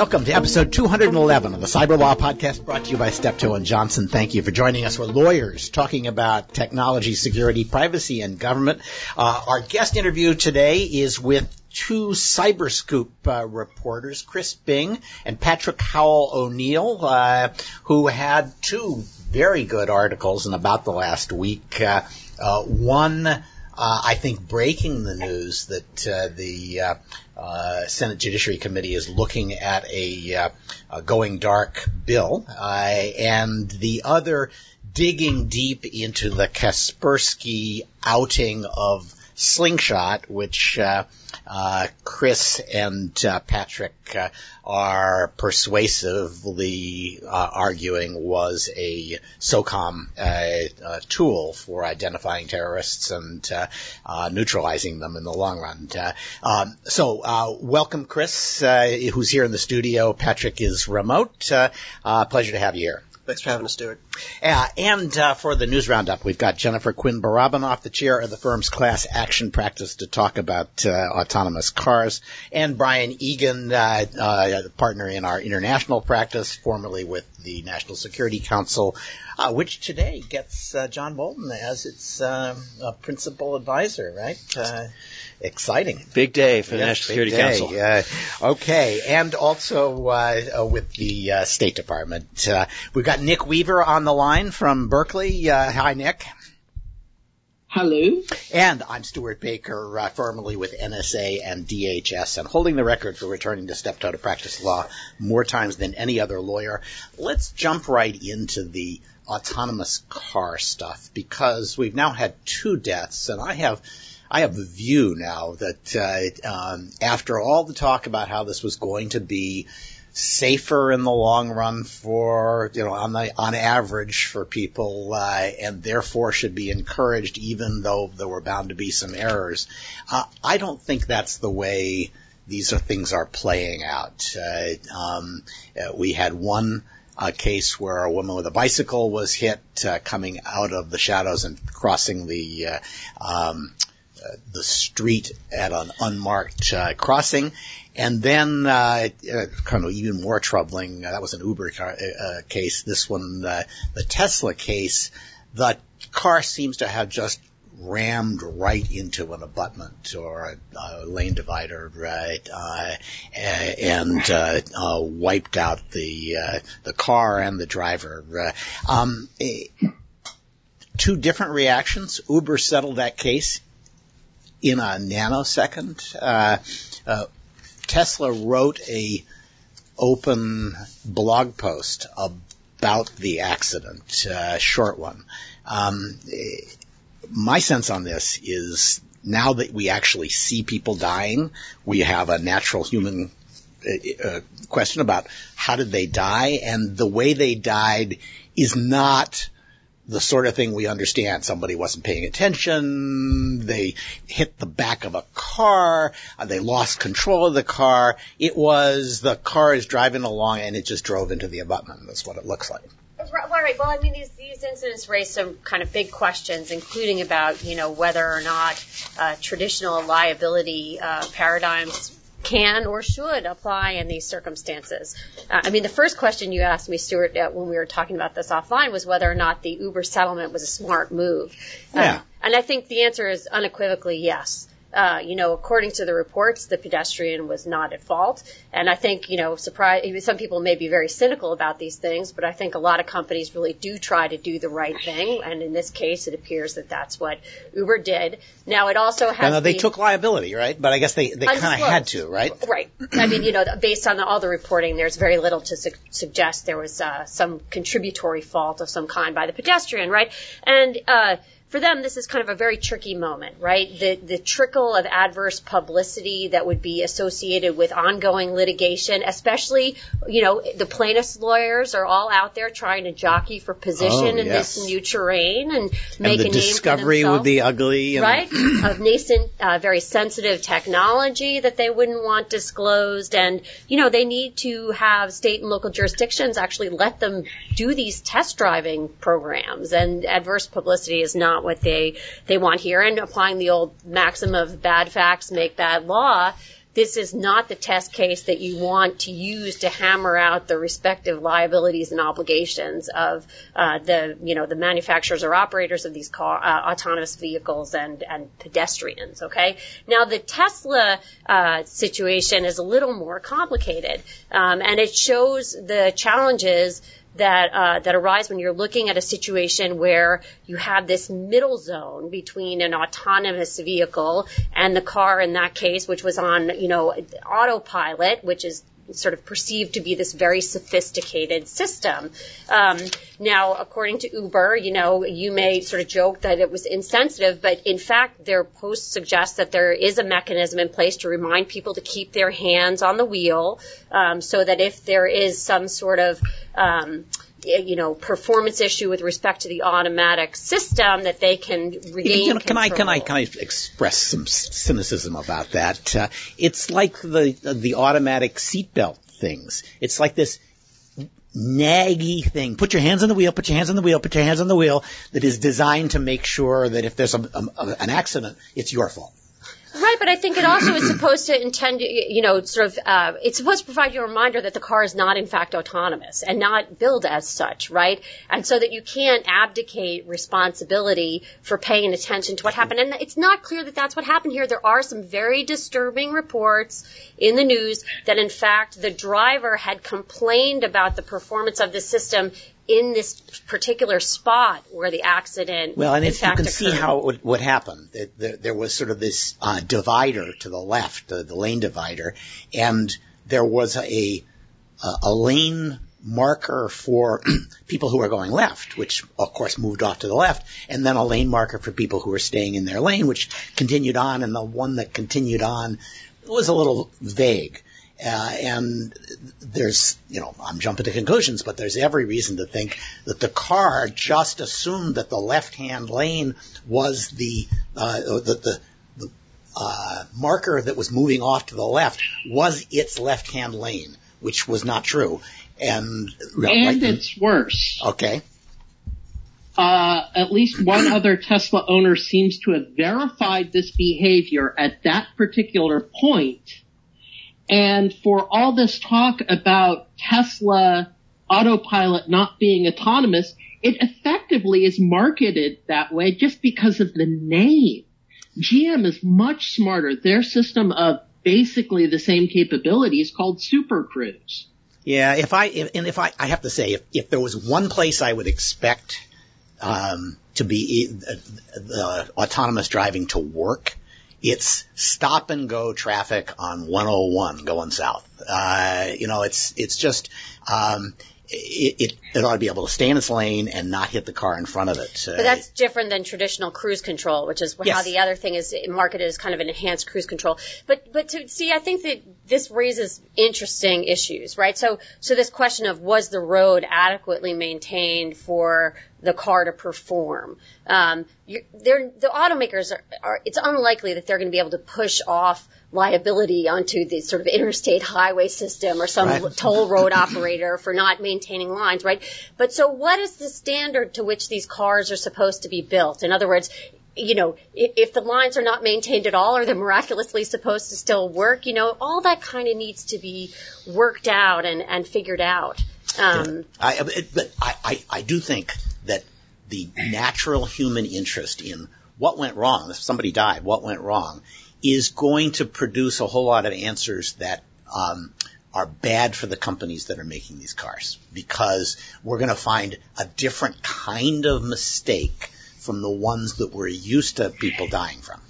Welcome to episode 211 of the Cyber Law Podcast brought to you by Steptoe and Johnson. Thank you for joining us. We're lawyers talking about technology, security, privacy, and government. Uh, our guest interview today is with two Cyberscoop uh, reporters, Chris Bing and Patrick Howell O'Neill, uh, who had two very good articles in about the last week. Uh, uh, one uh, I think breaking the news that uh, the uh, uh Senate Judiciary Committee is looking at a, uh, a going dark bill, uh, and the other digging deep into the Kaspersky outing of Slingshot, which uh, uh, Chris and uh, Patrick are persuasively arguing was a SOCOM uh, tool for identifying terrorists and neutralizing them in the long run. Um, so, welcome, Chris, who's here in the studio. Patrick is remote. pleasure to have you here. Thanks for having us, Stewart. Uh, and uh, for the news roundup, we've got Jennifer Quinn Barabanov, the chair of the firm's class action practice, to talk about uh, autonomous cars, and Brian Egan, uh, uh, partner in our international practice, formerly with the National Security Council, uh, which today gets John Bolton as its principal advisor, right? Exciting. Big day for the National Security day. Council. Uh, okay, and also uh, uh, with the uh, State Department. Uh, we've got Nick Weaver on the line from Berkeley. Uh, hi, Nick. Hello. And I'm Stewart Baker, uh, formerly with NSA and DHS, and holding the record for returning to Steptoe to practice law more times than any other lawyer. Let's jump right into the autonomous car stuff because we've now had two deaths, and I have I have the view now that uh, um, after all the talk about how this was going to be safer in the long run for you know on the on average for people uh, and therefore should be encouraged even though there were bound to be some errors. Uh, I don't think that's the way these are, things are playing out. Uh, um, uh, we had one uh, case where a woman with a bicycle was hit coming out of the shadows and crossing the um, the street at an unmarked uh, crossing. And then, uh, uh kind of even more troubling, uh, that was an Uber car, case. This one, the Tesla case, the car seems to have just rammed right into an abutment or a, a lane divider, right, uh, and uh, uh, wiped out the the car and the driver. Um, two different reactions. Uber settled that case in a nanosecond. Uh, uh, Tesla wrote a open blog post about the accident, uh, short one. Um, my sense on this is now that we actually see people dying, we have a natural human uh, question about how did they die, and the way they died is not the sort of thing we understand. Somebody wasn't paying attention. They hit the back of a car. Uh, they lost control of the car. It was the car is driving along and it just drove into the abutment. That's what it looks like. Right. Well, I mean, these, these incidents raise some kind of big questions, including about, you know, whether or not uh, traditional liability uh, paradigms can or should apply in these circumstances. Uh, I mean, the first question you asked me, Stewart, uh, when we were talking about this offline was whether or not the Uber settlement was a smart move. Yeah. Um, and I think the answer is unequivocally yes uh, you know, according to the reports, the pedestrian was not at fault. And I think, you know, surprise, some people may be very cynical about these things, but I think a lot of companies really do try to do the right thing. And in this case, it appears that that's what Uber did. Now, it also has. Now, they the, took liability, right? But I guess they, they kind of had to, right? Right. I mean, you know, based on all the reporting, there's very little to su- suggest there was uh, some contributory fault of some kind by the pedestrian, right? And, uh, for them, this is kind of a very tricky moment, right? The, the trickle of adverse publicity that would be associated with ongoing litigation, especially, you know, the plaintiffs' lawyers are all out there trying to jockey for position oh, in yes. this new terrain and, and make a name discovery would be ugly, and, right? of nascent, uh, very sensitive technology that they wouldn't want disclosed, and you know, they need to have state and local jurisdictions actually let them do these test driving programs, and adverse publicity is not not what they they want here. And applying the old maxim of bad facts make bad law, this is not the test case that you want to use to hammer out the respective liabilities and obligations of uh, the you know the manufacturers or operators of these car uh, autonomous vehicles and and pedestrians. Okay, now the Tesla uh, situation is a little more complicated, um, and it shows the challenges that uh, that arise when you're looking at a situation where you have this middle zone between an autonomous vehicle and the car in that case, which was on you know autopilot, which is sort of perceived to be this very sophisticated system. Um, now, according to Uber, you know, you may sort of joke that it was insensitive, but in fact, their post suggests that there is a mechanism in place to remind people to keep their hands on the wheel, um, so that if there is some sort of um, you know, performance issue with respect to the automatic system that they can regain you know, can I can I can I express some cynicism about that? Uh, it's like the the automatic seatbelt things. It's like this naggy thing. Put your hands on the wheel. Put your hands on the wheel. Put your hands on the wheel. That is designed to make sure that if there's a, a, an accident, it's your fault. Right, but I think it also is supposed to intend, you know, sort of, uh, it's supposed to provide you a reminder that the car is not in fact autonomous and not billed as such, right? And so that you can't abdicate responsibility for paying attention to what happened. And it's not clear that that's what happened here. There are some very disturbing reports in the news that in fact the driver had complained about the performance of the system in this particular spot where the accident. Well, and if you can occurred. see how it would, would happen, there, there, was sort of this uh, divider to the left, uh, the lane divider, and there was a a lane marker for people who were going left, which of course moved off to the left, and then a lane marker for people who were staying in their lane, which continued on, and the one that continued on was a little vague. Uh, and there's, you know, I'm jumping to conclusions, but there's every reason to think that the car just assumed that the left-hand lane was the, uh, the, the, the uh, marker that was moving off to the left was its left-hand lane, which was not true. And, and right, it's worse. Okay. Uh, at least one other Tesla owner seems to have verified this behavior at that particular point and for all this talk about Tesla autopilot not being autonomous, it effectively is marketed that way just because of the name. GM is much smarter. Their system of basically the same capabilities called Super Cruise. Yeah, if I and if I I have to say if if there was one place I would expect um, to be uh, the autonomous driving to work, it's stop and go traffic on 101 going south. Uh, you know, it's, it's just, um, it, it, it, ought to be able to stay in its lane and not hit the car in front of it. But that's different than traditional cruise control, which is yes. how the other thing is marketed as kind of an enhanced cruise control. But but to see, I think that this raises interesting issues, right? So so this question of was the road adequately maintained for the car to perform. Um, the automakers are, are, it's unlikely that they're going to be able to push off liability onto the sort of interstate highway system or some right. toll road operator for not maintaining lines, right? But so what is the standard to which these cars are supposed to be built? In other words, you know, if, if the lines are not maintained at all, are they miraculously supposed to still work? You know, all that kind of needs to be worked out and, and figured out. Um, I, but I, I, I do think that the natural human interest in what went wrong, if somebody died, what went wrong, is going to produce a whole lot of answers that um, are bad for the companies that are making these cars because we're going to find a different kind of mistake from the ones that we're used to people dying from.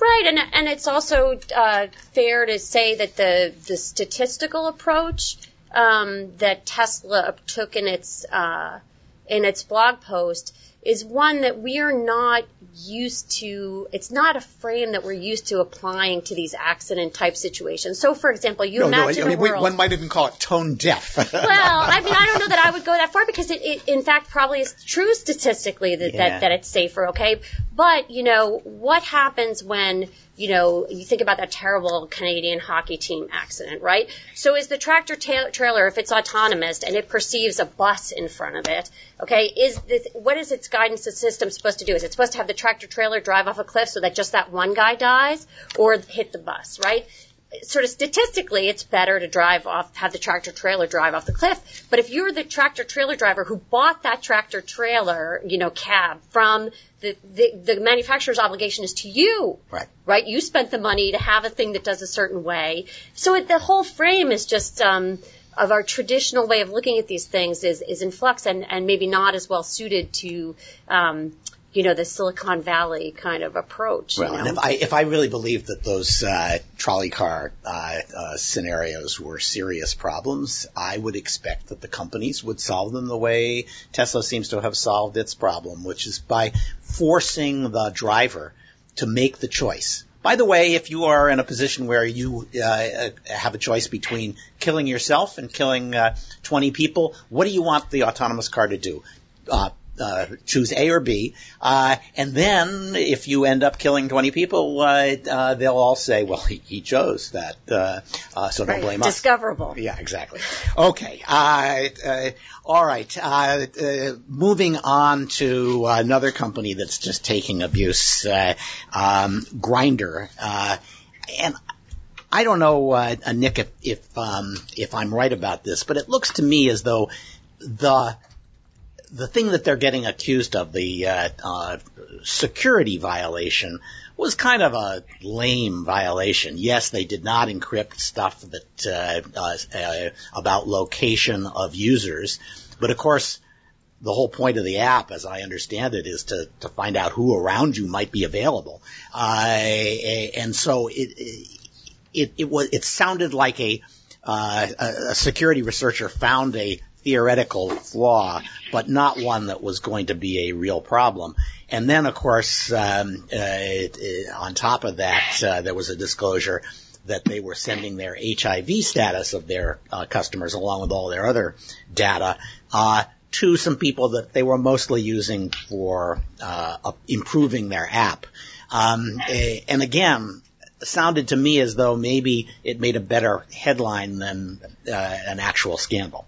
Right, and and it's also uh, fair to say that the the statistical approach um, that Tesla took in its uh, in its blog post is one that we are not used to. It's not a frame that we're used to applying to these accident type situations. So, for example, you no, imagine no, I mean, a world. One might even call it tone deaf. well, I mean, I don't know that I would go that far because it, it in fact, probably is true statistically that, yeah. that, that it's safer. Okay, but, you know, what happens when, you know, you think about that terrible Canadian hockey team accident, right? So is the tractor ta- trailer, if it's autonomous and it perceives a bus in front of it, okay, is this, what is its guidance system supposed to do? Is it supposed to have the tractor trailer drive off a cliff so that just that one guy dies or hit the bus, right? sort of statistically, it's better to drive off, have the tractor trailer drive off the cliff. But if you're the tractor trailer driver who bought that tractor trailer, you know, cab from the, the, the manufacturer's obligation is to you. Right. Right? You spent the money to have a thing that does a certain way. So it, the whole frame is just, um, of our traditional way of looking at these things is, is in flux and, and maybe not as well suited to, um, you know, the Silicon Valley kind of approach. Well, you know? if I if I really believed that those uh, trolley car uh, uh, scenarios were serious problems, I would expect that the companies would solve them the way Tesla seems to have solved its problem, which is by forcing the driver to make the choice. By the way, if you are in a position where you uh, have a choice between killing yourself and killing uh, 20 people, what do you want the autonomous car to do? Uh, uh, choose A or B, uh, and then if you end up killing 20 people, uh, uh they'll all say, "Well, he, he chose that, uh, uh, so don't right. blame us." Discoverable. Yeah, exactly. Okay. all right. moving on to another company that's just taking abuse, um, Grindr, and I don't know, Nick, if if, um, if I'm right about this, but it looks to me as though the the thing that they're getting accused of, the uh, uh, security violation, was kind of a lame violation. Yes, they did not encrypt stuff that uh, uh, uh, about location of users, but of course, the whole point of the app, as I understand it, is to, to find out who around you might be available. And so it, it, it was, it sounded like a, uh, a security researcher found a theoretical flaw, but not one that was going to be a real problem. And then, of course, um, uh, uh, on top of that, uh, there was a disclosure that they were sending their HIV status of their uh, customers along with all their other data uh, to some people that they were mostly using for uh, improving their app. Um, and again, sounded to me as though maybe it made a better headline than an actual scandal.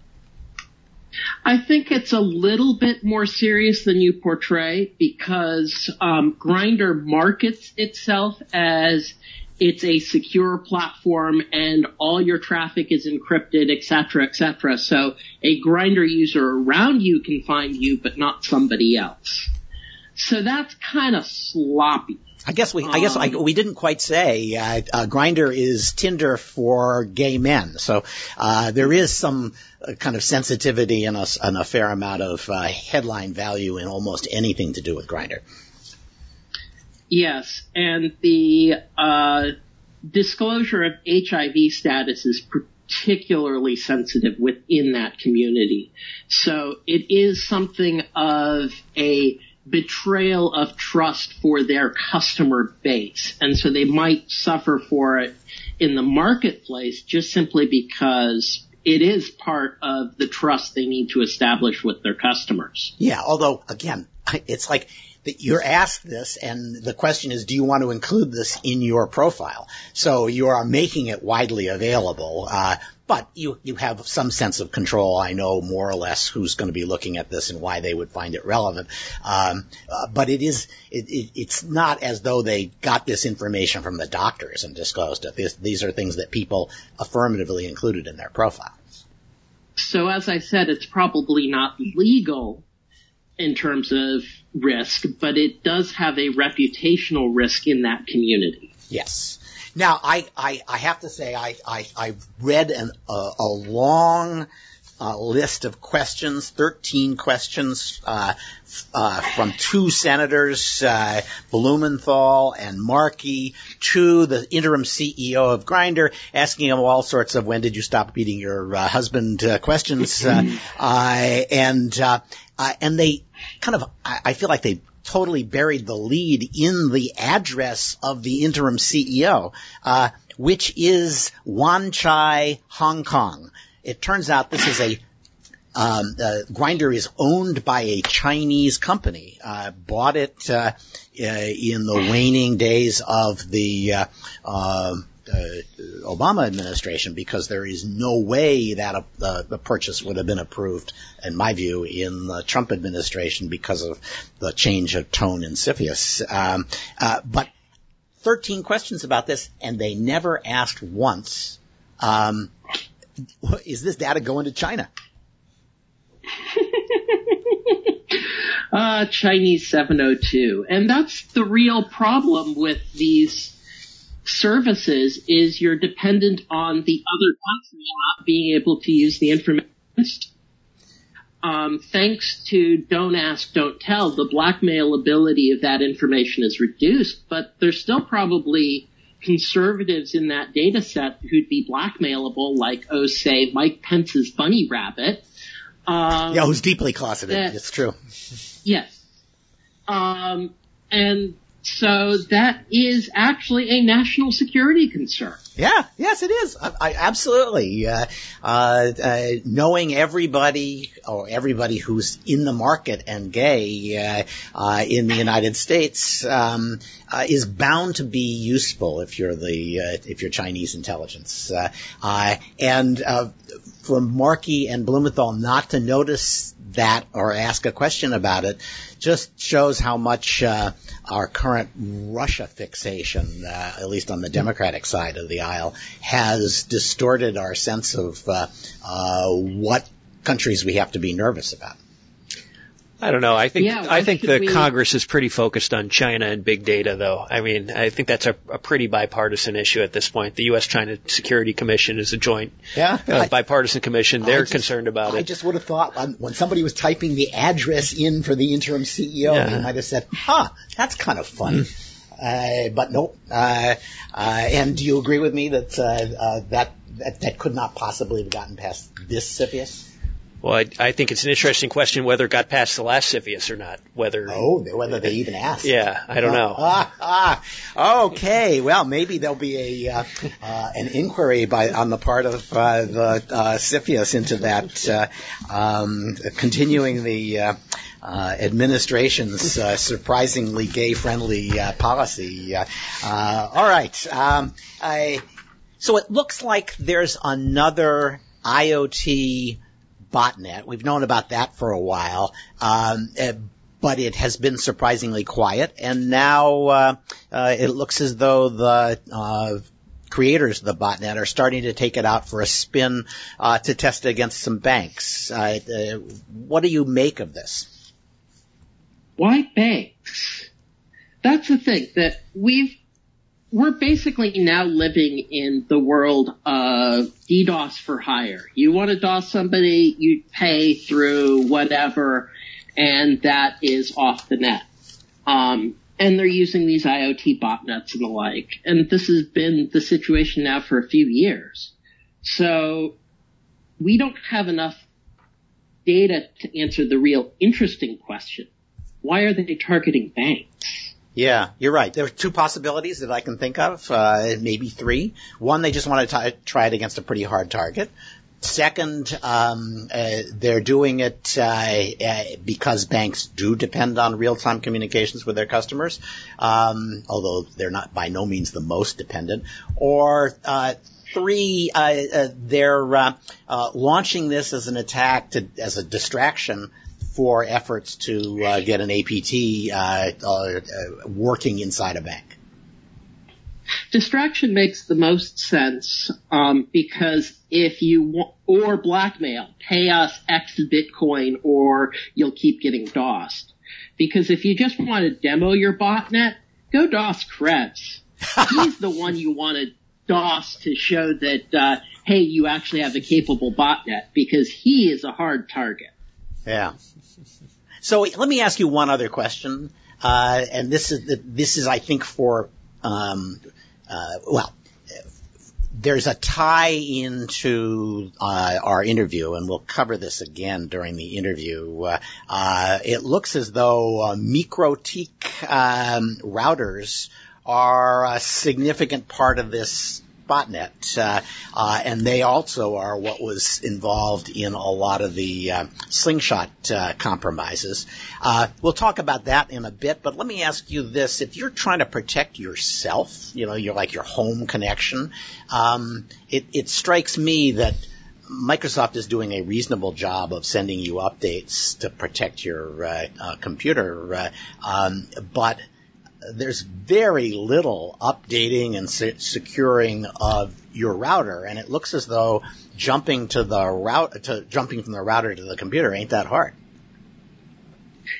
I think it's a little bit more serious than you portray because um, Grindr markets itself as it's a secure platform and all your traffic is encrypted, et cetera, et cetera. So a Grindr user around you can find you, but not somebody else. So that's kind of sloppy. I guess we, I guess I, we didn't quite say, uh, uh, Grindr is Tinder for gay men. So, uh, there is some uh, kind of sensitivity and a, and a fair amount of, uh, headline value in almost anything to do with Grindr. Yes, and the, uh, disclosure of HIV status is particularly sensitive within that community. So it is something of a betrayal of trust for their customer base. And so they might suffer for it in the marketplace just simply because it is part of the trust they need to establish with their customers. Yeah, although again, it's like you're asked this and the question is, do you want to include this in your profile? So you are making it widely available. Uh, but you, you have some sense of control. I know more or less who's going to be looking at this and why they would find it relevant. Um, uh, but it is, it, it, it's not as though they got this information from the doctors and disclosed it. These, these are things that people affirmatively included in their profile. So as I said, it's probably not legal in terms of risk, but it does have a reputational risk in that community. Yes. Now, I, I, I have to say, I, I, I read an, a, a long uh, list of questions, 13 questions uh, uh, from two senators, uh, Blumenthal and Markey, to the interim CEO of Grindr, asking him all sorts of when did you stop beating your uh, husband uh, questions, and and they kind of, I, I feel like they totally buried the lead in the address of the interim CEO, uh, which is Wan Chai, Hong Kong. It turns out this is a um, uh, Grindr is owned by a Chinese company. Uh, bought it uh, uh in the waning days of the uh, uh, Obama administration because there is no way that a, the purchase would have been approved, in my view, in the Trump administration because of the change of tone in CFIUS. Um, but 13 questions about this, and they never asked once, um, is this data going to China? uh, Chinese 702. And that's the real problem with these services is you're dependent on the other country not being able to use the information. Um, thanks to Don't Ask, Don't Tell, the blackmail ability of that information is reduced, but there's still probably conservatives in that data set who'd be blackmailable, like, oh, say, Mike Pence's bunny rabbit. Um, yeah, who's deeply closeted. That, it's true. Yes. Um, and so that is actually a national security concern. Yeah, yes, it is. I, I, absolutely. Uh, uh, uh, knowing everybody or everybody who's in the market and gay uh, uh, in the United States um, uh, is bound to be useful if you're the if you're Chinese intelligence. and for Markey and Blumenthal not to notice that or ask a question about it just shows how much uh, our current Russia fixation, uh, at least on the Democratic side of the aisle, has distorted our sense of uh, uh what countries we have to be nervous about. I don't know. I think yeah, I think the we... Congress is pretty focused on China and big data, though. I mean, I think that's a, a pretty bipartisan issue at this point. The U.S.-China Security Commission is a joint yeah, uh, I, bipartisan commission. They're just, concerned about I it. I just would have thought when somebody was typing the address in for the interim CEO, yeah. they might have said, "Huh, that's kind of fun." Mm. Uh, but nope. Uh, uh, and do you agree with me that, uh, uh, that that that could not possibly have gotten past this CFIUS? Well, I, I, think it's an interesting question whether it got past the last CFIUS or not. Whether oh, whether they even asked. Yeah, I don't know. Ah, ah, okay. Well, maybe there'll be a uh, uh, an inquiry by on the part of uh, the uh, CFIUS into that, uh, um, continuing the. Uh, uh, administration's uh, surprisingly gay-friendly uh, policy. Uh, all right. Um, I, so it looks like there's another IoT botnet. We've known about that for a while. Um, uh, but it has been surprisingly quiet, and now uh, uh, it looks as though the uh, creators of the botnet are starting to take it out for a spin uh, to test it against some banks. Uh, what do you make of this? Why banks? That's the thing that we've we're basically now living in the world of DDoS for hire. You want to DOS somebody, you pay through whatever, and that is off the net. Um, and they're using these IoT botnets and the like. And this has been the situation now for a few years. So we don't have enough data to answer the real interesting question. Why are they targeting banks? Yeah, you're right. There are two possibilities that I can think of, uh, maybe three. One, they just want to t- try it against a pretty hard target. Second, um, uh, they're doing it uh, uh, because banks do depend on real-time communications with their customers, um, although they're not by no means the most dependent. Or uh, three, uh, they're launching this as an attack to, as a distraction for efforts to uh, get an APT uh, uh, working inside a bank. Distraction makes the most sense um, because if you want, or blackmail, pay us X Bitcoin or you'll keep getting DOSed. Because if you just want to demo your botnet, go DOS Krebs. He's the one you want to DOS to show that, uh, hey, you actually have a capable botnet because he is a hard target. Yeah. So let me ask you one other question, uh, and this is this is I think for um, uh, well, there's a tie into uh, our interview, and we'll cover this again during the interview. Uh, uh, it looks as though uh, um, routers are a significant part of this botnet, uh, uh, and they also are what was involved in a lot of the uh, slingshot uh, compromises. Uh, we'll talk about that in a bit, but let me ask you this: If you're trying to protect yourself, you know, you're like your home connection, um, it, it strikes me that Microsoft is doing a reasonable job of sending you updates to protect your uh, uh, computer, uh, um, but there's very little updating and se- securing of your router, and it looks as though jumping to the route to jumping from the router to the computer ain't that hard.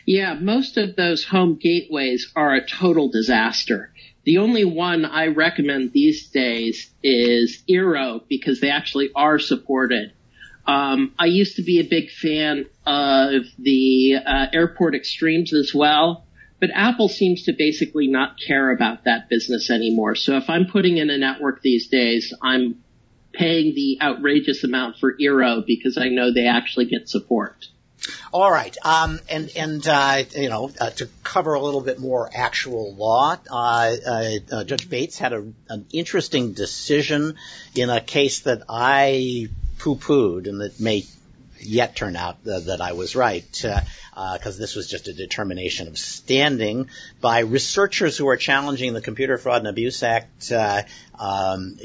Yeah, most of those home gateways are a total disaster. The only one I recommend these days is Eero because they actually are supported. Um, I used to be a big fan of the uh, Airport Extremes as well, but Apple seems to basically not care about that business anymore. So if I'm putting in a network these days, I'm paying the outrageous amount for Eero because I know they actually get support. All right, um, and and uh, you know uh, to cover a little bit more actual law, uh, uh, uh Judge Bates had a, an interesting decision in a case that I poo-pooed, and that may yet turn out that I was right, because uh, this was just a determination of standing by researchers who are challenging the Computer Fraud and Abuse Act um,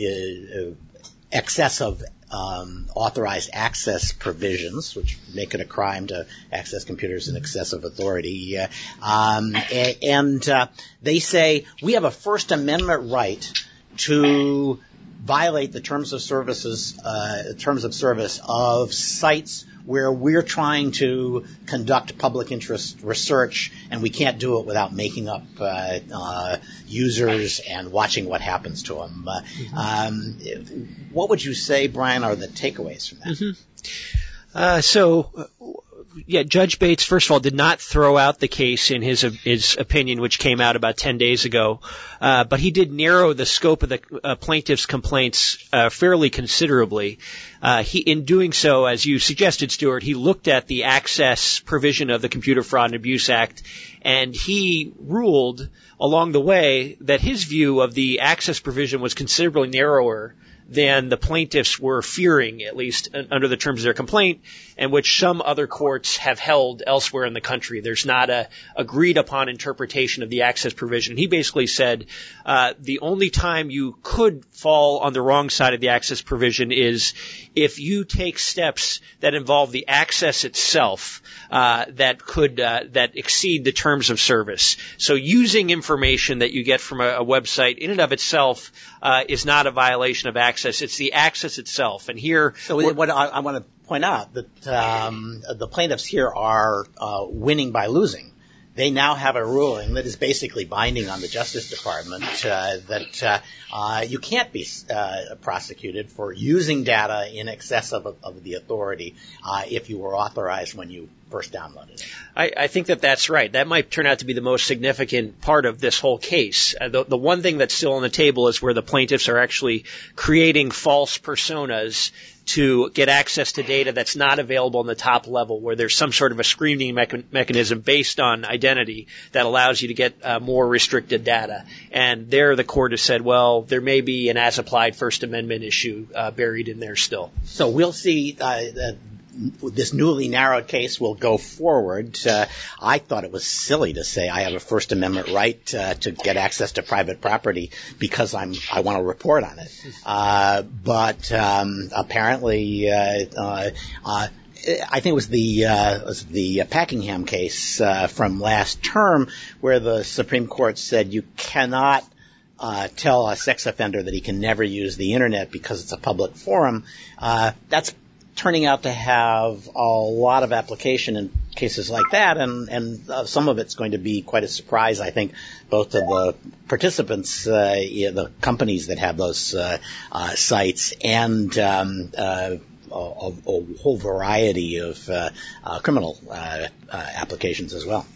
excess of um, authorized access provisions, which make it a crime to access computers in excessive authority. Uh, um, and uh, they say we have a First Amendment right to violate the terms of services, uh, terms of service of sites where we're trying to conduct public interest research and we can't do it without making up uh, uh, users and watching what happens to them. Uh, mm-hmm. um, what would you say, Brian, are the takeaways from that? Mm-hmm. Uh, so yeah, Judge Bates, first of all, did not throw out the case in his his opinion, which came out about ten days ago, uh, but he did narrow the scope of the uh, plaintiff's complaints uh, fairly considerably. Uh, he, in doing so, as you suggested, Stewart, he looked at the access provision of the Computer Fraud and Abuse Act, and he ruled along the way that his view of the access provision was considerably narrower than the plaintiffs were fearing, at least under the terms of their complaint, and which some other courts have held elsewhere in the country. There's not a agreed upon interpretation of the access provision. He basically said uh, the only time you could fall on the wrong side of the access provision is if you take steps that involve the access itself uh, that could uh, that exceed the terms of service. So using information that you get from a, a website in and of itself uh, is not a violation of access. It's the access itself. And here, so what I, I want to point out that um, the plaintiffs here are uh, winning by losing they now have a ruling that is basically binding on the Justice Department uh, that uh, uh, you can't be uh, prosecuted for using data in excess of, of the authority uh, if you were authorized when you first downloaded it. I, I, think that that's right. That might turn out to be the most significant part of this whole case. Uh, the, the one thing that's still on the table is where the plaintiffs are actually creating false personas to get access to data that's not available in the top level, where there's some sort of a screening mecha- mechanism based on identity that allows you to get uh, more restricted data. And there, the court has said, well, there may be an as-applied First Amendment issue uh, buried in there still. So we'll see. Uh, this newly narrowed case will go forward. Uh, I thought it was silly to say I have a First Amendment right uh, to get access to private property because I'm I want to report on it. Uh, but um, apparently, uh, uh, uh, I think it was the uh, was the Packingham case from last term where the Supreme Court said you cannot uh, tell a sex offender that he can never use the internet because it's a public forum. Uh, that's turning out to have a lot of application in cases like that, and and uh, some of it's going to be quite a surprise, I think, both to the participants, uh, yeah, the companies that have those uh, uh sites, and um, uh, a, a, whole variety of uh, criminal applications as well.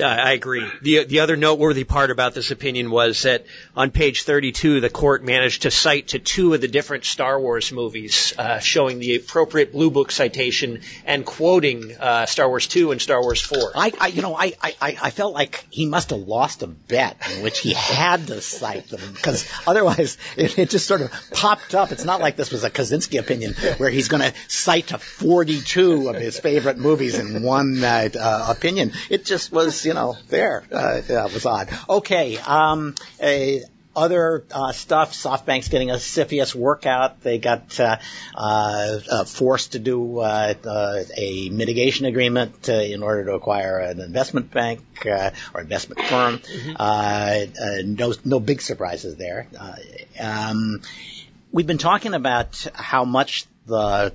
I agree. The the other noteworthy part about this opinion was that on page 32, the court managed to cite to two of the different Star Wars movies, uh, showing the appropriate Blue Book citation and quoting uh, Star Wars 2 and Star Wars 4. I, I you know, I, I, I felt like he must have lost a bet in which he had to cite them because otherwise it, it just sort of popped up. It's not like this was a Kozinski opinion where he's going to cite to 42 of his favorite movies in one uh, uh, opinion. It just was, you know, there. Uh, yeah, it was odd. Okay. Um, a, other uh, stuff. SoftBank's getting a CFIUS workout. They got uh, uh, uh forced to do uh, uh, a mitigation agreement in order to acquire an investment bank or investment firm. Mm-hmm. no, no big surprises there. Um, we've been talking about how much the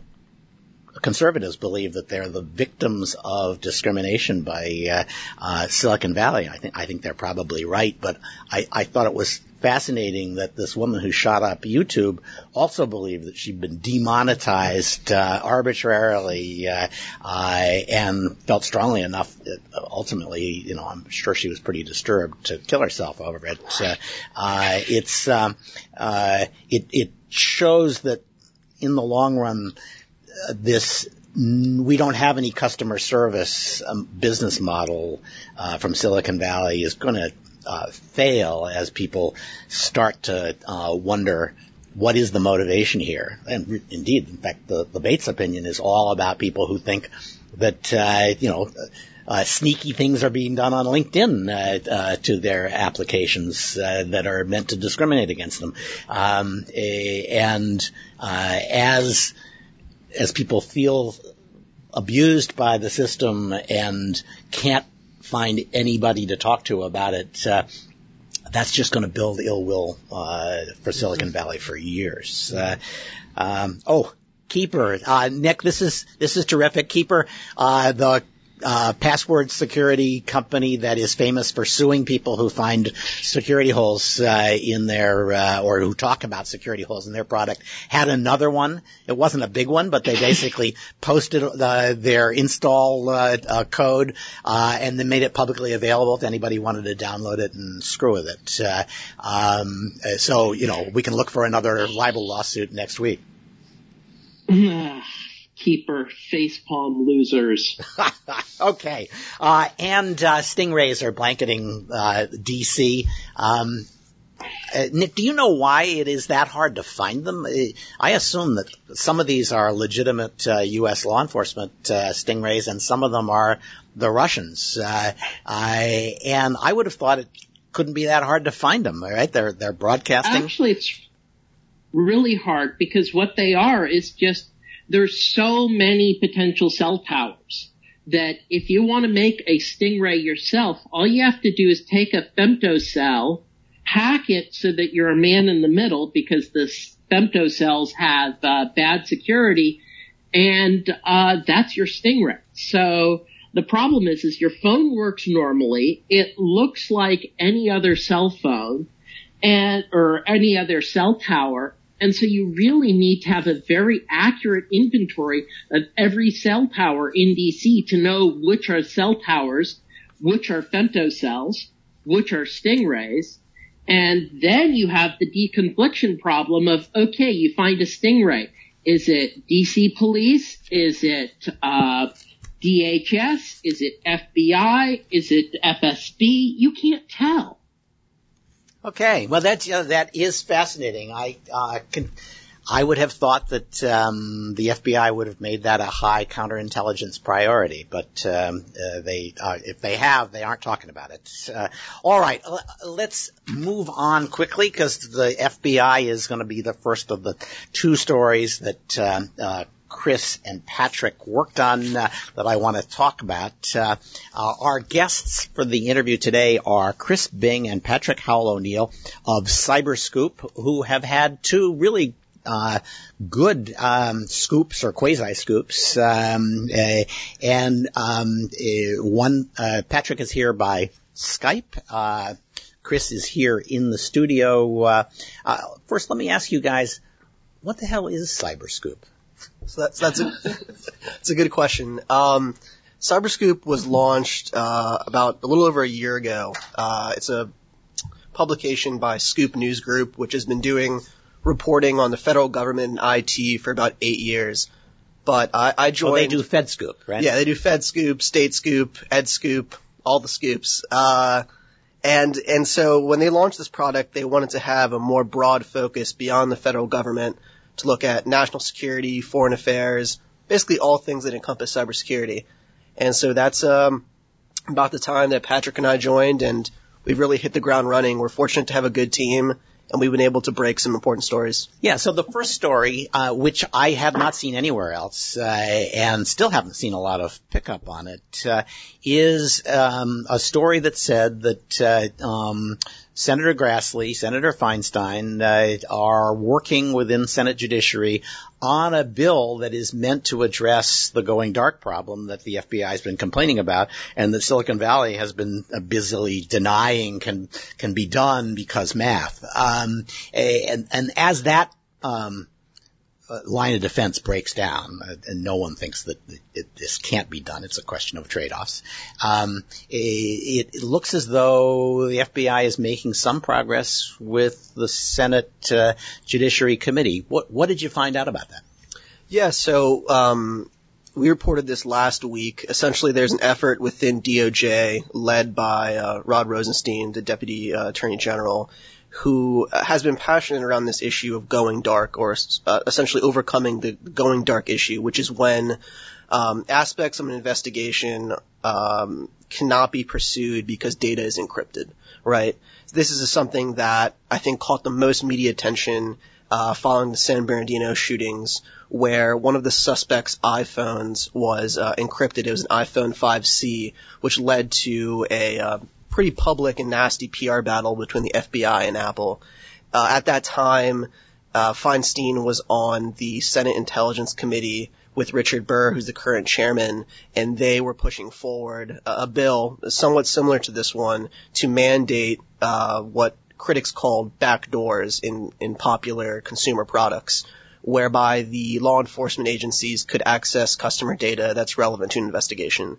conservatives believe that they're the victims of discrimination by uh, uh, Silicon Valley. I think I think they're probably right, but I, I thought it was fascinating that this woman who shot up YouTube also believed that she'd been demonetized uh, arbitrarily uh, uh, and felt strongly enough that ultimately, you know, I'm sure she was pretty disturbed to kill herself over it. Uh, uh, it's um, uh, it it shows that in the long run, this we don't have any customer service um, business model uh, from Silicon Valley is going to uh, fail as people start to uh, wonder what is the motivation here. And indeed, in fact, the, the Bates opinion is all about people who think that uh, you know. Uh, sneaky things are being done on LinkedIn uh, to their applications that are meant to discriminate against them, um, a, and as as people feel abused by the system and can't find anybody to talk to about it, uh, that's just going to build ill will uh, for Silicon Valley for years. Uh, um, oh, Keeper, uh, Nick, this is this is terrific. Keeper, uh, the uh, password security company that is famous for suing people who find security holes uh, in their uh, or who talk about security holes in their product had another one. It wasn't a big one, but they basically posted uh, their install uh, uh, code and then made it publicly available to anybody who wanted to download it and screw with it. Um, so you know we can look for another libel lawsuit next week. keeper facepalm losers. okay. Uh, and uh, stingrays are blanketing uh, DC. Um, uh, Nick, do you know why it is that hard to find them? Uh, I assume that some of these are legitimate U.S. Uh, law enforcement stingrays, and some of them are the Russians. I, and I would have thought it couldn't be that hard to find them. Right? They're they're broadcasting. Actually, it's really hard because what they are is just there's so many potential cell towers that if you want to make a stingray yourself, all you have to do is take a femtocell, hack it so that you're a man in the middle because the femtocells have uh, bad security, and uh, that's your stingray. So the problem is, is your phone works normally. It looks like any other cell phone and or any other cell tower, and so you really need to have a very accurate inventory of every cell tower in DC to know which are cell towers, which are femtocells, which are stingrays. And then you have the deconfliction problem of, okay, you find a stingray. Is it DC police? Is it, uh, DHS? Is it FBI? Is it FSB? You can't tell. Okay, well that's uh, that is fascinating. I uh, can, I would have thought that um, the FBI would have made that a high counterintelligence priority, but um, uh, they, uh, if they have, they aren't talking about it. Uh, all right, let's move on quickly because the FBI is going to be the first of the two stories that um, uh, Chris and Patrick worked on uh, that I want to talk about. Uh, uh, our guests for the interview today are Chris Bing and Patrick Howell O'Neill of Cyberscoop, who have had two really uh, good um, scoops or quasi scoops, um, uh, and um, uh, one Patrick is here by Skype. Chris is here in the studio. first, let me ask you guys, what the hell is Cyberscoop? So that's that's a that's a good question. Um, Cyberscoop was launched uh, about a little over a year ago. Uh, it's a publication by Scoop News Group, which has been doing reporting on the federal government and IT for about eight years. But I, I joined. Well, they do Fed Scoop, right? Yeah, they do Fed Scoop, State Scoop, Ed Scoop, all the scoops. Uh, and and so when they launched this product, they wanted to have a more broad focus beyond the federal government to look at national security, foreign affairs, basically all things that encompass cybersecurity. And so that's um, about the time that Patrick and I joined, and we've really hit the ground running. We're fortunate to have a good team and we've been able to break some important stories. Yeah, so the first story, uh, which I have not seen anywhere else, uh, and still haven't seen a lot of pickup on it, uh, is um, a story that said that uh, um, Senator Grassley, Senator Feinstein uh, are working within Senate Judiciary on a bill that is meant to address the going dark problem that the FBI has been complaining about and that Silicon Valley has been uh, busily denying can can be done because math. Um, and and as that um, line of defense breaks down, uh, and no one thinks that it, this can't be done. It's a question of trade-offs. Um, it, it, looks as though the FBI is making some progress with the Senate uh, Judiciary Committee. What what did you find out about that? Yeah, so um, we reported this last week. Essentially, there's an effort within DOJ led by uh, Rod Rosenstein, the Deputy uh, Attorney General, who has been passionate around this issue of going dark or uh, essentially overcoming the going dark issue, which is when um, aspects of an investigation um, cannot be pursued because data is encrypted, right? This is something that I think caught the most media attention uh, following the San Bernardino shootings, where one of the suspects' iPhones was uh, encrypted. It was an iPhone 5C, which led to a uh, pretty public and nasty PR battle between the FBI and Apple. Uh, at that time, uh, Feinstein was on the Senate Intelligence Committee with Richard Burr, who's the current chairman, and they were pushing forward a, a bill somewhat similar to this one to mandate uh, what critics called backdoors in, in popular consumer products, whereby the law enforcement agencies could access customer data that's relevant to an investigation.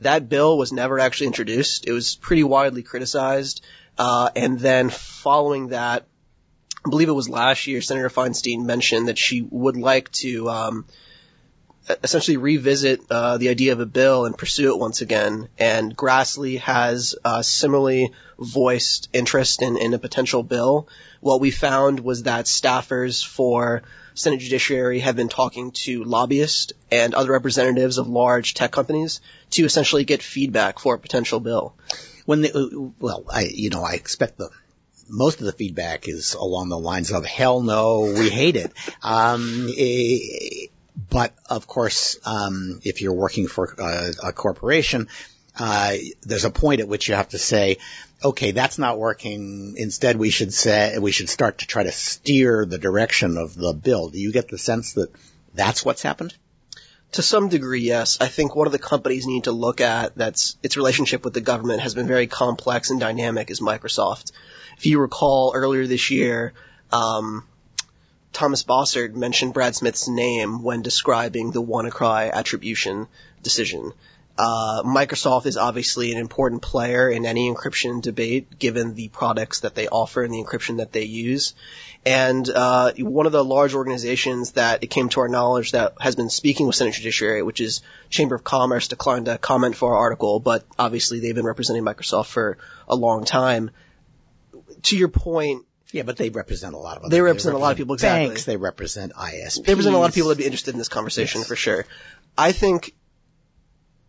That bill was never actually introduced. It was pretty widely criticized. Uh, and then following that, I believe it was last year, Senator Feinstein mentioned that she would like to um, essentially revisit uh, the idea of a bill and pursue it once again. And Grassley has uh, similarly voiced interest in, in a potential bill. What we found was that staffers for Senate Judiciary have been talking to lobbyists and other representatives of large tech companies to essentially get feedback for a potential bill. When the, well, I, you know, I expect the most of the feedback is along the lines of "Hell no, we hate it." Um, eh, but of course, um, if you're working for a, a corporation, uh, there's a point at which you have to say, okay, that's not working. Instead, we should say, we should start to try to steer the direction of the bill. Do you get the sense that that's what's happened? To some degree, yes. I think one of the companies need to look at that's its relationship with the government has been very complex and dynamic is Microsoft. If you recall earlier this year, um, Thomas Bossert mentioned Brad Smith's name when describing the WannaCry attribution decision. Uh, Microsoft is obviously an important player in any encryption debate, given the products that they offer and the encryption that they use. And uh, one of the large organizations that it came to our knowledge that has been speaking with Senate Judiciary, which is Chamber of Commerce, declined to comment for our article, but obviously they've been representing Microsoft for a long time. To your point, yeah, but they represent a lot of. They represent, they represent a lot of people. Exactly. Banks. They represent ISPs. They represent a lot of people that'd be interested in this conversation yes. for sure. I think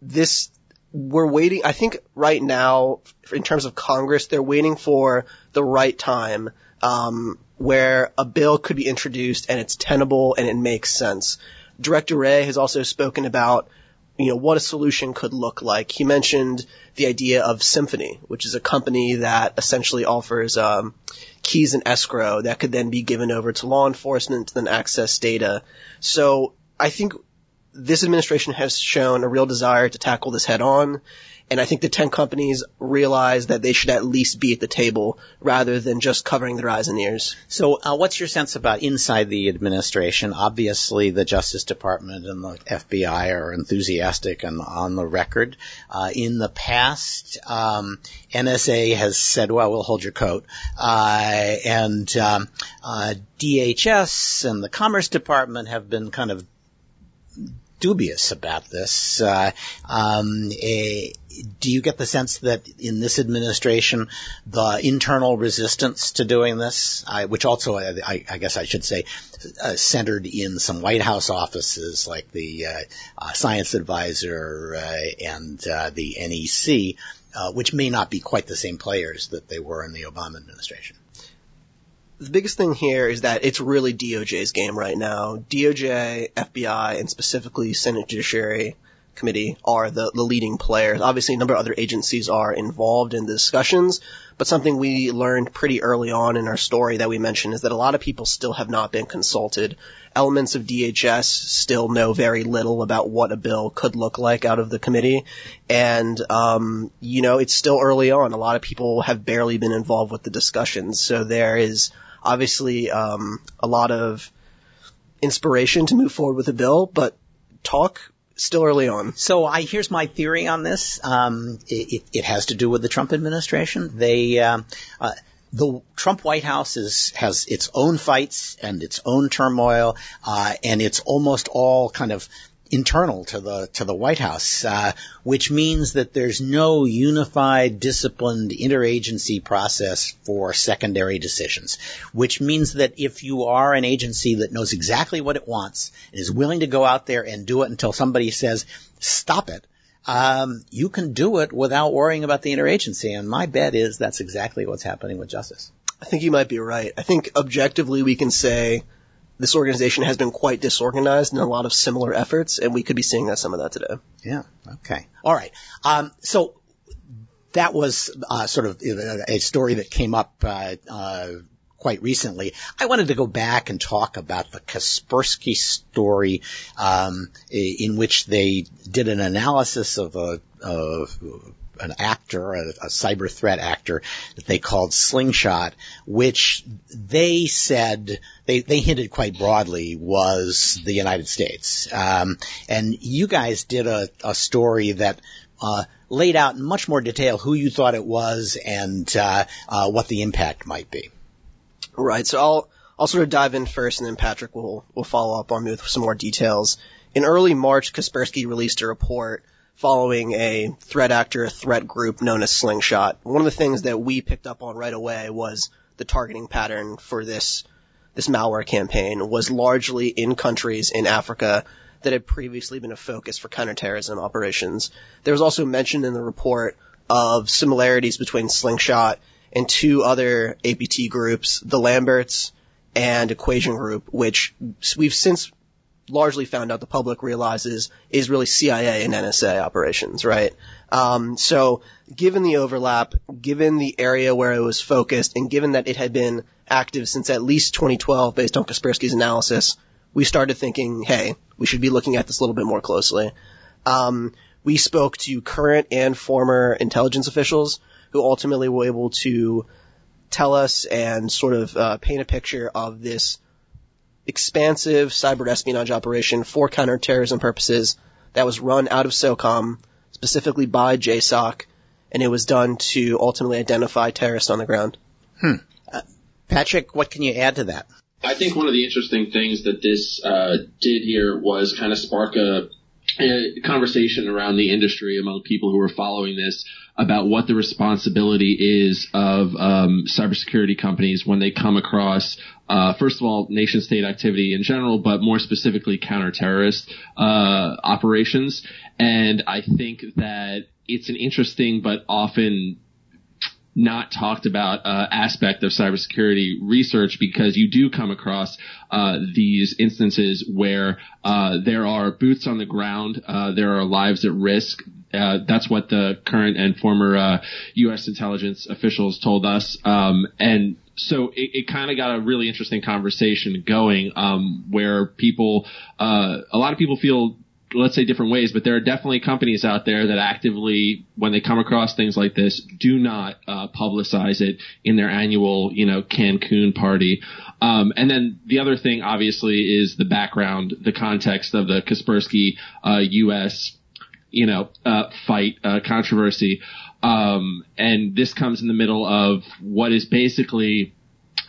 this we're waiting. I think right now, in terms of Congress, they're waiting for the right time um, where a bill could be introduced and it's tenable and it makes sense. Director Wray has also spoken about you know what a solution could look like. He mentioned the idea of Symphony, which is a company that essentially offers um, keys and escrow that could then be given over to law enforcement to then access data. So I think this administration has shown a real desire to tackle this head on. And I think the 10 companies realize that they should at least be at the table rather than just covering their eyes and ears. So, uh, what's your sense about inside the administration? Obviously, the Justice Department and the FBI are enthusiastic and on the record. Uh, in the past, um, NSA has said, "Well, we'll hold your coat," uh, and um, uh, DHS and the Commerce Department have been kind of dubious about this. Uh, um, a, do you get the sense that in this administration, the internal resistance to doing this, uh, which also, I, I, guess I should say, uh, centered in some White House offices like the uh, uh, Science Advisor uh, and the NEC, which may not be quite the same players that they were in the Obama administration? The biggest thing here is that it's really DOJ's game right now. DOJ, FBI, and specifically Senate Judiciary Committee are the, the leading players. Obviously, a number of other agencies are involved in the discussions, but something we learned pretty early on in our story that we mentioned is that a lot of people still have not been consulted. Elements of DHS still know very little about what a bill could look like out of the committee, and um, you know it's still early on. A lot of people have barely been involved with the discussions, so there is obviously um, a lot of inspiration to move forward with a bill, but talk still early on. So I here's my theory on this. Um, it, it, has to do with the Trump administration. They um, uh, the Trump White House is, has its own fights and its own turmoil, uh, and it's almost all kind of internal to the to the White House, uh, which means that there's no unified, disciplined interagency process for secondary decisions. Which means that if you are an agency that knows exactly what it wants and is willing to go out there and do it until somebody says stop it, um, you can do it without worrying about the interagency. And my bet is that's exactly what's happening with justice. I think you might be right. I think objectively we can say this organization has been quite disorganized in a lot of similar efforts, and we could be seeing that some of that today. Yeah. Okay. All right. Um, so that was uh, sort of a story that came up uh, uh, quite recently. I wanted to go back and talk about the Kaspersky story, um, in which they did an analysis of a of an actor, a, a, cyber threat actor that they called Slingshot, which they said they they hinted quite broadly was the United States. Um, and you guys did a, a story that. Uh, laid out in much more detail who you thought it was and uh, uh, what the impact might be. Right. So I'll I'll sort of dive in first, and then Patrick will will follow up on me with some more details. In early March, Kaspersky released a report following a threat actor a threat group known as Slingshot. One of the things that we picked up on right away was the targeting pattern for this this malware campaign was largely in countries in Africa that had previously been a focus for counterterrorism operations. There was also mention in the report of similarities between Slingshot and two other APT groups, the Lamberts and Equation Group, which we've since largely found out the public realizes is really CIA and NSA operations, right? Um, so given the overlap, given the area where it was focused, and given that it had been active since at least 2012 based on Kaspersky's analysis, we started thinking, hey, we should be looking at this a little bit more closely. Um, we spoke to current and former intelligence officials who ultimately were able to tell us and sort of uh, paint a picture of this expansive cyber espionage operation for counterterrorism purposes that was run out of SOCOM, specifically by JSOC, and it was done to ultimately identify terrorists on the ground. Hmm. Uh, Patrick, what can you add to that? I think one of the interesting things that this uh, did here was kind of spark a, a conversation around the industry among people who were following this about what the responsibility is of um, cybersecurity companies when they come across, uh, first of all, nation state activity in general, but more specifically counter-terrorist uh, operations. And I think that it's an interesting but often not talked about uh, aspect of cybersecurity research because you do come across uh, these instances where uh, there are boots on the ground, uh, there are lives at risk. Uh, that's what the current and former U.S. Uh, intelligence officials told us, um, and so it, it kind of got a really interesting conversation going, um, where people, a lot of people feel let's say different ways, but there are definitely companies out there that actively, when they come across things like this, do not uh, publicize it in their annual, you know, Cancun party. Um, and then the other thing, obviously, is the background, the context of the Kaspersky uh, U.S. you know uh, fight uh, controversy. Um, and this comes in the middle of what is basically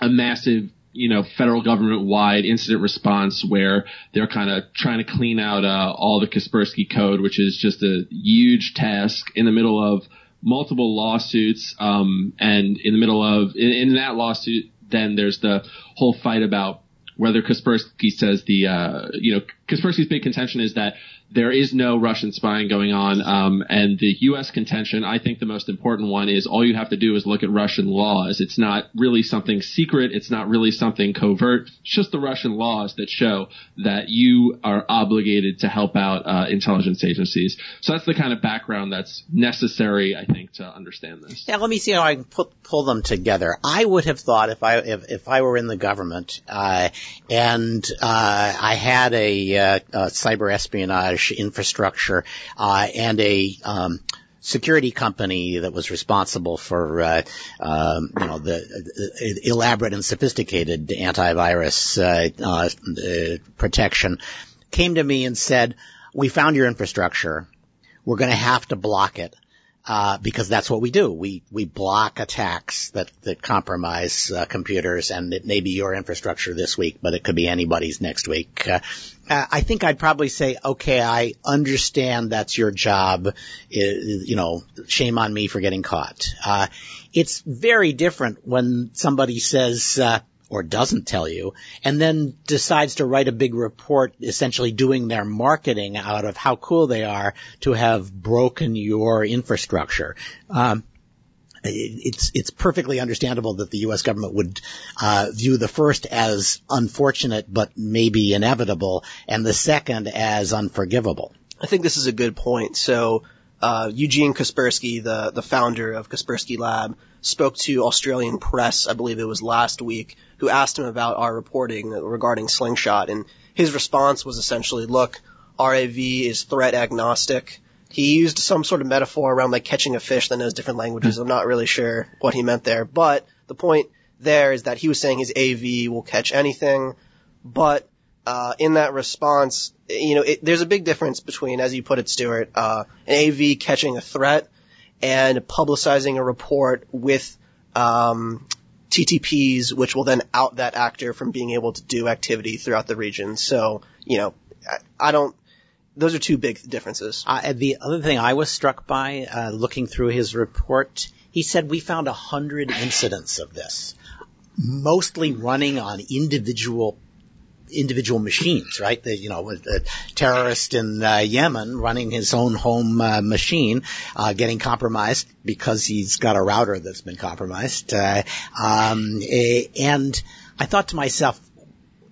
a massive you know, federal government wide incident response where they're kind of trying to clean out uh, all the Kaspersky code, which is just a huge task in the middle of multiple lawsuits. Um, and in the middle of, in, in, that lawsuit, then there's the whole fight about whether Kaspersky says the, uh, you know, Kaspersky's big contention is that there is no Russian spying going on. Um, and the U.S. contention, I think the most important one is all you have to do is look at Russian laws. It's not really something secret. It's not really something covert. It's just the Russian laws that show that you are obligated to help out uh, intelligence agencies. So that's the kind of background that's necessary, I think, to understand this. Yeah, let me see how I can put, pull them together. I would have thought if I if, if I were in the government uh, and uh, I had a, uh, a cyber espionage infrastructure, uh, and a um, security company that was responsible for, uh, um, you know, the uh, elaborate and sophisticated antivirus uh, uh, protection, came to me and said, "We found your infrastructure. We're going to have to block it." Uh, because that's what we do. We we block attacks that that compromise uh, computers, and it may be your infrastructure this week, but it could be anybody's next week. Uh, I think I'd probably say, okay, I understand that's your job. You know, shame on me for getting caught. Uh, it's very different when somebody says, uh, or doesn't tell you, and then decides to write a big report essentially doing their marketing out of how cool they are to have broken your infrastructure. Um, it's it's perfectly understandable that the U.S. government would uh, view the first as unfortunate but maybe inevitable, and the second as unforgivable. I think this is a good point. So uh, Eugene Kaspersky, the the founder of Kaspersky Lab, spoke to Australian press, I believe it was last week, who asked him about our reporting regarding Slingshot, and his response was essentially, "Look, RAV is threat agnostic." He used some sort of metaphor around like catching a fish that knows different languages. I'm not really sure what he meant there, but the point there is that he was saying his AV will catch anything, but uh, in that response, you know, it, there's a big difference between, as you put it, Stewart, uh, an AV catching a threat and publicizing a report with um, TTPs, which will then out that actor from being able to do activity throughout the region. So, you know, I, I don't those are two big differences. Uh, the other thing I was struck by uh, looking through his report, he said we found a hundred incidents of this, mostly running on individual individual machines, right? The, you know, a terrorist in uh, Yemen running his own home uh, machine, uh, getting compromised because he's got a router that's been compromised. Uh, um, and I thought to myself,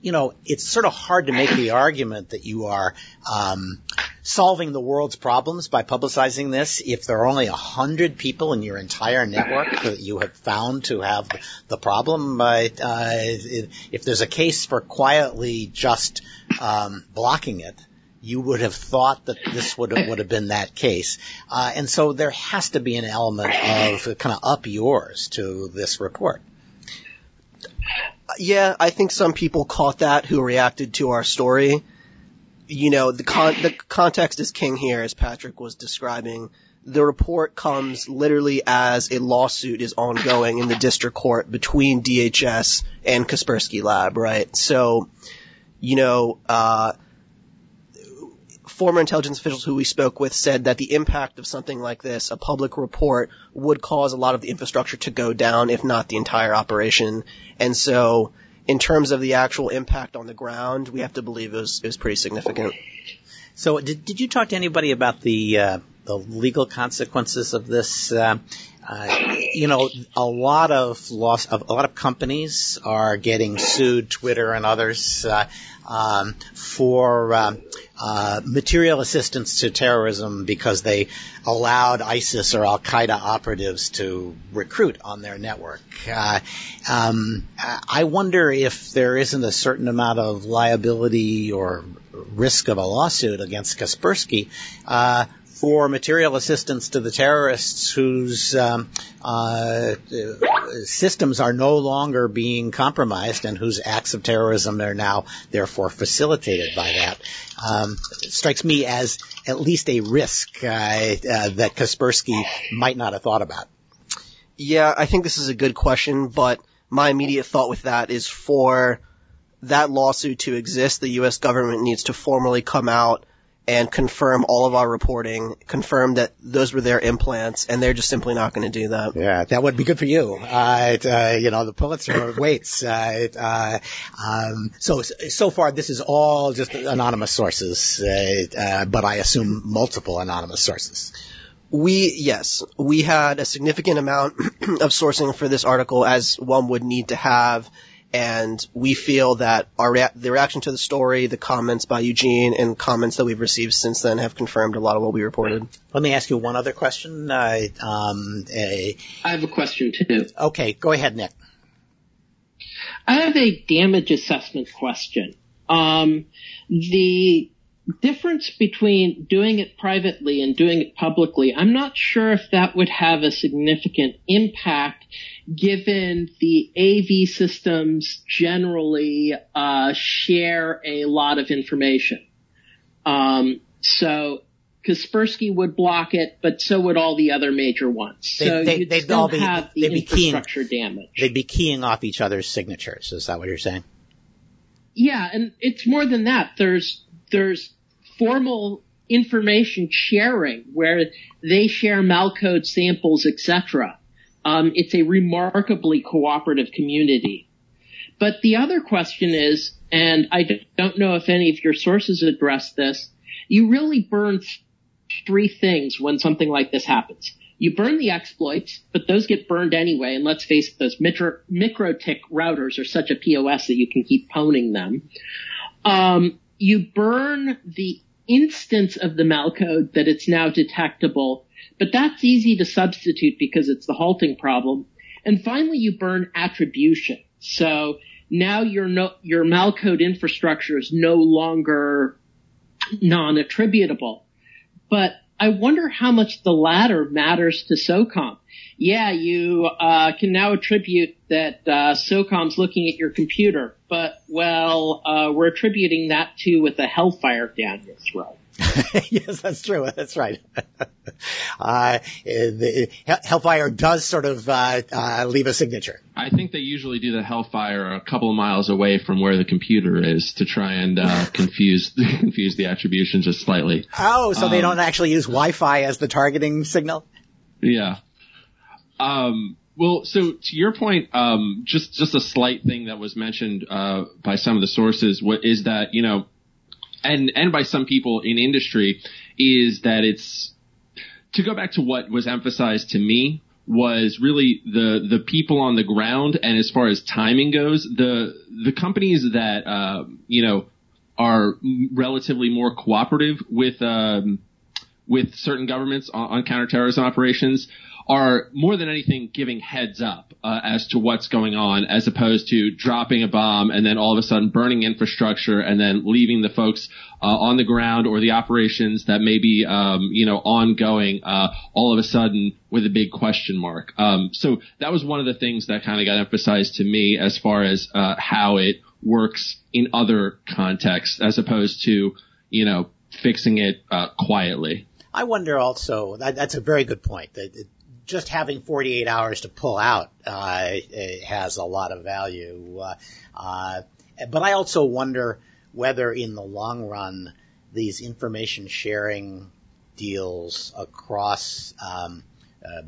you know, it's sort of hard to make the argument that you are um, solving the world's problems by publicizing this if there are only a hundred people in your entire network that you have found to have the problem. Uh, if there's a case for quietly just um, blocking it, you would have thought that this would have, would have been that case. Uh, and so there has to be an element of kind of up yours to this report yeah, I think some people caught that who reacted to our story. You know, the con- the context is king here, as Patrick was describing. The report comes literally as a lawsuit is ongoing in the district court between DHS and Kaspersky Lab, right? So, you know, uh, former intelligence officials who we spoke with said that the impact of something like this, a public report, would cause a lot of the infrastructure to go down, if not the entire operation. And so, in terms of the actual impact on the ground, we have to believe it was, it was pretty significant. So, did, did you talk to anybody about the uh, the legal consequences of this? Uh, uh, you know, a lot of loss, a lot of companies are getting sued, Twitter and others, uh, um, for uh, uh, material assistance to terrorism because they allowed ISIS or Al Qaeda operatives to recruit on their network. Uh, um, I wonder if there isn't a certain amount of liability or risk of a lawsuit against Kaspersky uh, for material assistance to the terrorists whose um, uh, systems are no longer being compromised and whose acts of terrorism are now therefore facilitated by that. Um, strikes me as at least a risk uh, uh, that Kaspersky might not have thought about. Yeah, I think this is a good question, but my immediate thought with that is for that lawsuit to exist, the U.S. government needs to formally come out and confirm all of our reporting, confirm that those were their implants, and they're just simply not going to do that. Yeah, that would be good for you. Uh, it, uh, you know, the Pulitzer waits. Uh, it, uh, um, so so far, this is all just anonymous sources, uh, uh, but I assume multiple anonymous sources. We, yes, we had a significant amount of sourcing for this article as one would need to have and we feel that our rea- the reaction to the story, the comments by Eugene, and comments that we've received since then have confirmed a lot of what we reported. Let me ask you one other question. Uh, um, I have a question too. Okay, go ahead, Nick. I have a damage assessment question. Um, the difference between doing it privately and doing it publicly, I'm not sure if that would have a significant impact given the AV systems generally uh, share a lot of information. Um, so Kaspersky would block it, but so would all the other major ones. They, so they, still all be, have the they'd be keying, infrastructure damage. They'd be keying off each other's signatures. Is that what you're saying? Yeah, and it's more than that. There's there's formal information sharing where they share malcode samples, etc. Um, it's a remarkably cooperative community. But the other question is, and I don't know if any of your sources address this, you really burn three things when something like this happens. You burn the exploits, but those get burned anyway. And let's face it, those micro, routers are such a POS that you can keep pwning them. Um, you burn the instance of the malcode that it's now detectable, but that's easy to substitute because it's the halting problem. And finally, you burn attribution. So now your no, your malcode infrastructure is no longer non-attributable. But I wonder how much the latter matters to SOCOM. Yeah, you uh, can now attribute that uh, SOCOM's looking at your computer, but well, uh, we're attributing that to with a hellfire down your throat. yes, that's true. That's right. uh, the, Hellfire does sort of uh, uh, leave a signature. I think they usually do the Hellfire a couple of miles away from where the computer is to try and uh, confuse confuse the attribution just slightly. Oh, so um, they don't actually use Wi-Fi as the targeting signal? Yeah. Um, well, so to your point, um, just just a slight thing that was mentioned uh, by some of the sources what is that you know and and by some people in industry is that it's to go back to what was emphasized to me was really the the people on the ground and as far as timing goes the the companies that uh, you know are relatively more cooperative with um, with certain governments on, on counterterrorism operations are more than anything giving heads up uh, as to what's going on, as opposed to dropping a bomb and then all of a sudden burning infrastructure and then leaving the folks uh, on the ground or the operations that may be um, you know ongoing uh, all of a sudden with a big question mark. Um, so that was one of the things that kind of got emphasized to me as far as uh, how it works in other contexts, as opposed to you know fixing it uh, quietly. I wonder also, that, that's a very good point. That just having 48 hours to pull out uh, has a lot of value. Uh, uh, but I also wonder whether, in the long run, these information sharing deals across um, uh,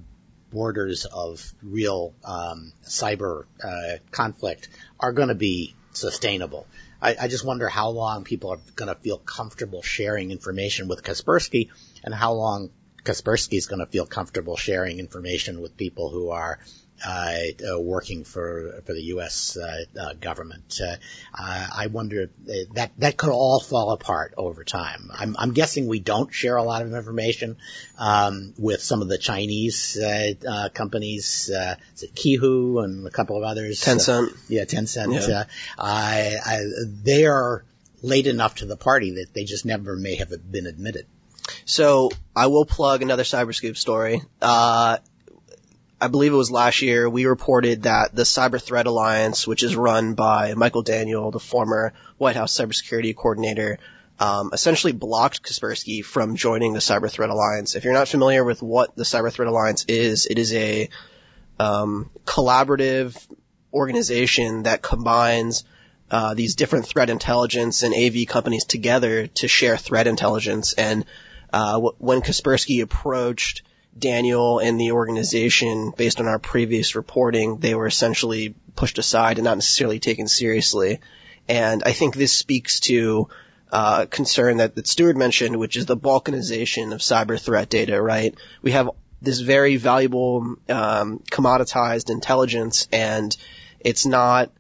borders of real um, cyber uh, conflict are going to be sustainable. I, I, just wonder how long people are going to feel comfortable sharing information with Kaspersky and how long Kaspersky is going to feel comfortable sharing information with people who are uh, uh, working for for the U.S. Uh, uh, government. Uh, I wonder that that could all fall apart over time. I'm, I'm, guessing we don't share a lot of information um, with some of the Chinese uh, companies, uh, Qihoo and a couple of others. Tencent. yeah, Tencent. Yeah. I, I, they are late enough to the party that they just never may have been admitted. So I will plug another CyberScoop story. Uh, I believe it was last year, we reported that the Cyber Threat Alliance, which is run by Michael Daniel, the former White House cybersecurity coordinator, um, essentially blocked Kaspersky from joining the Cyber Threat Alliance. If you're not familiar with what the Cyber Threat Alliance is, it is a um, collaborative organization that combines uh, these different threat intelligence and AV companies together to share threat intelligence. And uh, when Kaspersky approached Daniel and the organization, based on our previous reporting, they were essentially pushed aside and not necessarily taken seriously. And I think this speaks to uh, concern that, that Stewart mentioned, which is the balkanization of cyber threat data, right? We have this very valuable um, commoditized intelligence, and it's not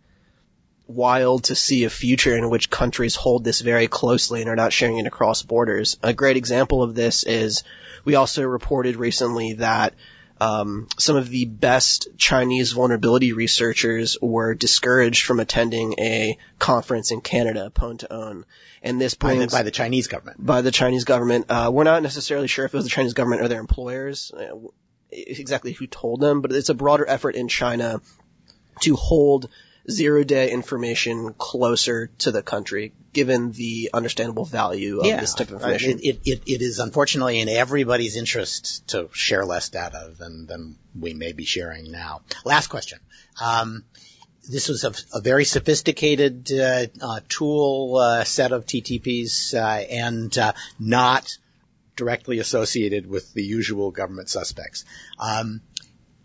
wild to see a future in which countries hold this very closely and are not sharing it across borders. A great example of this is we also reported recently that um, some of the best Chinese vulnerability researchers were discouraged from attending a conference in Canada, Pwn2Own. And this By the, brings by the Chinese government. by the Chinese government. Uh, we're not necessarily sure if it was the Chinese government or their employers, uh, exactly who told them, but it's a broader effort in China to hold zero day information closer to the country, given the understandable value of this type of information. It, it, it is unfortunately in everybody's interest to share less data than, than we may be sharing now. Last question. Um, this was a, a very sophisticated uh, uh, tool uh, set of TTPs uh, and uh, not directly associated with the usual government suspects. Um,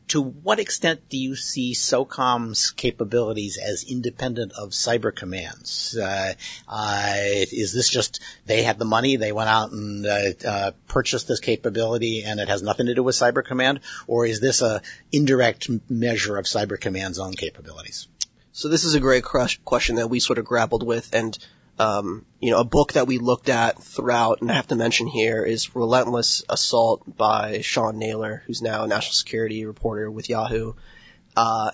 to what extent do you see SOCOM's capabilities as independent of cyber commands? Uh, uh, is this just they had the money, they went out and uh, uh, purchased this capability, and it has nothing to do with cyber command, or is this a indirect measure of cyber command's own capabilities? So this is a great question that we sort of grappled with, and um, you know, a book that we looked at throughout, and I have to mention here is "Relentless Assault" by Sean Naylor, who's now a national security reporter with Yahoo. Uh,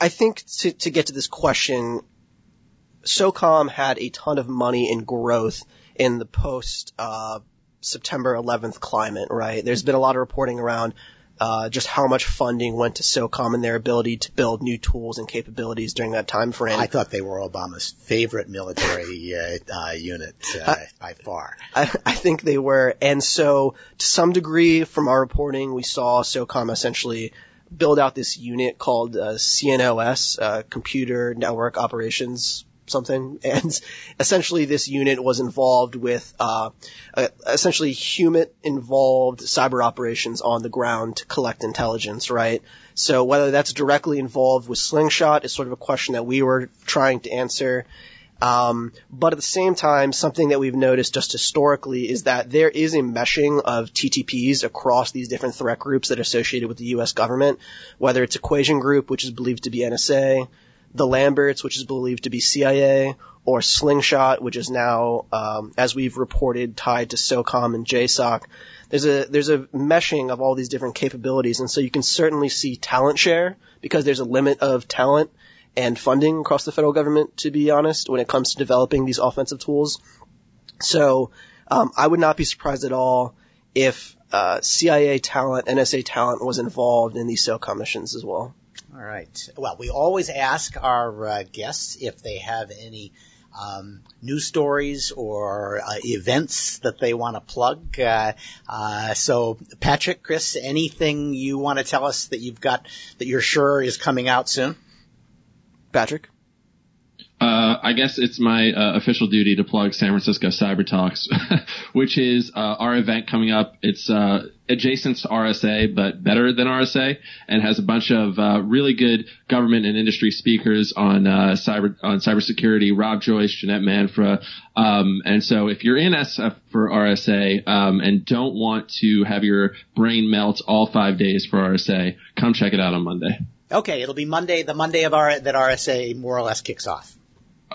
I think to to get to this question, SOCOM had a ton of money and growth in the post uh, September 11th climate, right? There's been a lot of reporting around uh, just how much funding went to SOCOM and their ability to build new tools and capabilities during that time frame. I thought they were Obama's favorite military uh, uh, unit uh, by far. I, I think they were. And so, to some degree, from our reporting, we saw SOCOM essentially build out this unit called uh, CNOS, uh, Computer Network Operations something. And essentially, this unit was involved with uh, essentially human involved cyber operations on the ground to collect intelligence, right? So whether that's directly involved with Slingshot is sort of a question that we were trying to answer. Um, but at the same time, something that we've noticed just historically is that there is a meshing of TTPs across these different threat groups that are associated with the U.S. government, whether it's Equation Group, which is believed to be NSA, the Lamberts, which is believed to be CIA, or Slingshot, which is now, um, as we've reported, tied to SOCOM and JSOC. There's a there's a meshing of all these different capabilities, and so you can certainly see talent share because there's a limit of talent and funding across the federal government, to be honest, when it comes to developing these offensive tools. So um, I would not be surprised at all if uh, CIA talent, NSA talent was involved in these SOCOM missions as well. All right. Well, we always ask our uh, guests if they have any um, news stories or uh, events that they want to plug. Uh, uh, so, Patrick, Chris, anything you want to tell us that you've got that you're sure is coming out soon? Patrick? Uh, I guess it's my uh, official duty to plug San Francisco Cyber Talks, which is uh, our event coming up. It's uh, adjacent to RSA, but better than RSA, and has a bunch of uh, really good government and industry speakers on uh, cyber on cybersecurity. Rob Joyce, Jeanette Manfra, um, and so if you're in SF for RSA um, and don't want to have your brain melt all five days for RSA, come check it out on Monday. Okay, it'll be Monday, the Monday of that RSA more or less kicks off.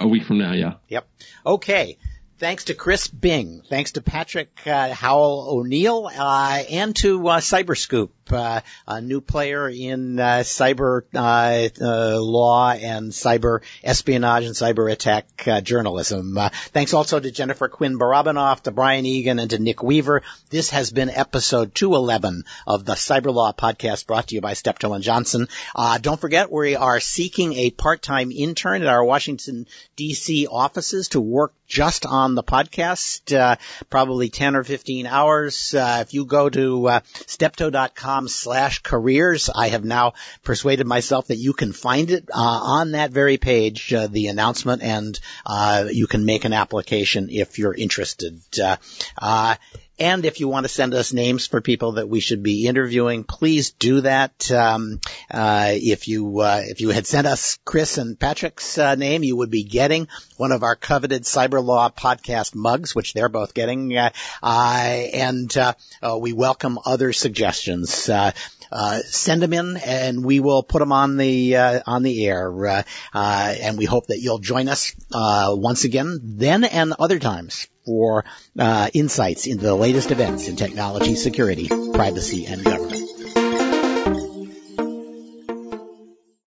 A week from now, yeah. Yep. Okay. Thanks to Chris Bing. Thanks to Patrick uh, Howell O'Neill uh, and to uh, Cyberscoop, uh, a new player in uh, cyber uh, law and cyber espionage and cyber attack journalism. thanks also to Jennifer Quinn Barabanov, to Brian Egan, and to Nick Weaver. This has been episode 211 of the Cyber Law Podcast brought to you by Steptoe and Johnson. don't forget, we are seeking a part-time intern at our Washington, D.C. offices to work just on the podcast, uh, probably 10 or 15 hours. Uh, if you go to uh, steptoe.com slash careers, I have now persuaded myself that you can find it uh, on that very page, uh, the announcement, and uh, you can make an application if you're interested. Uh, and if you want to send us names for people that we should be interviewing, please do that. Um, uh, if you uh, if you had sent us Chris and Patrick's uh, name, you would be getting one of our coveted cyber law podcast mugs, which they're both getting. Uh, and uh, uh, we welcome other suggestions. Uh, send them in and we will put them on the uh, on the air. Uh, and we hope that you'll join us once again then and other times for uh, insights into the latest events in technology, security, privacy, and government.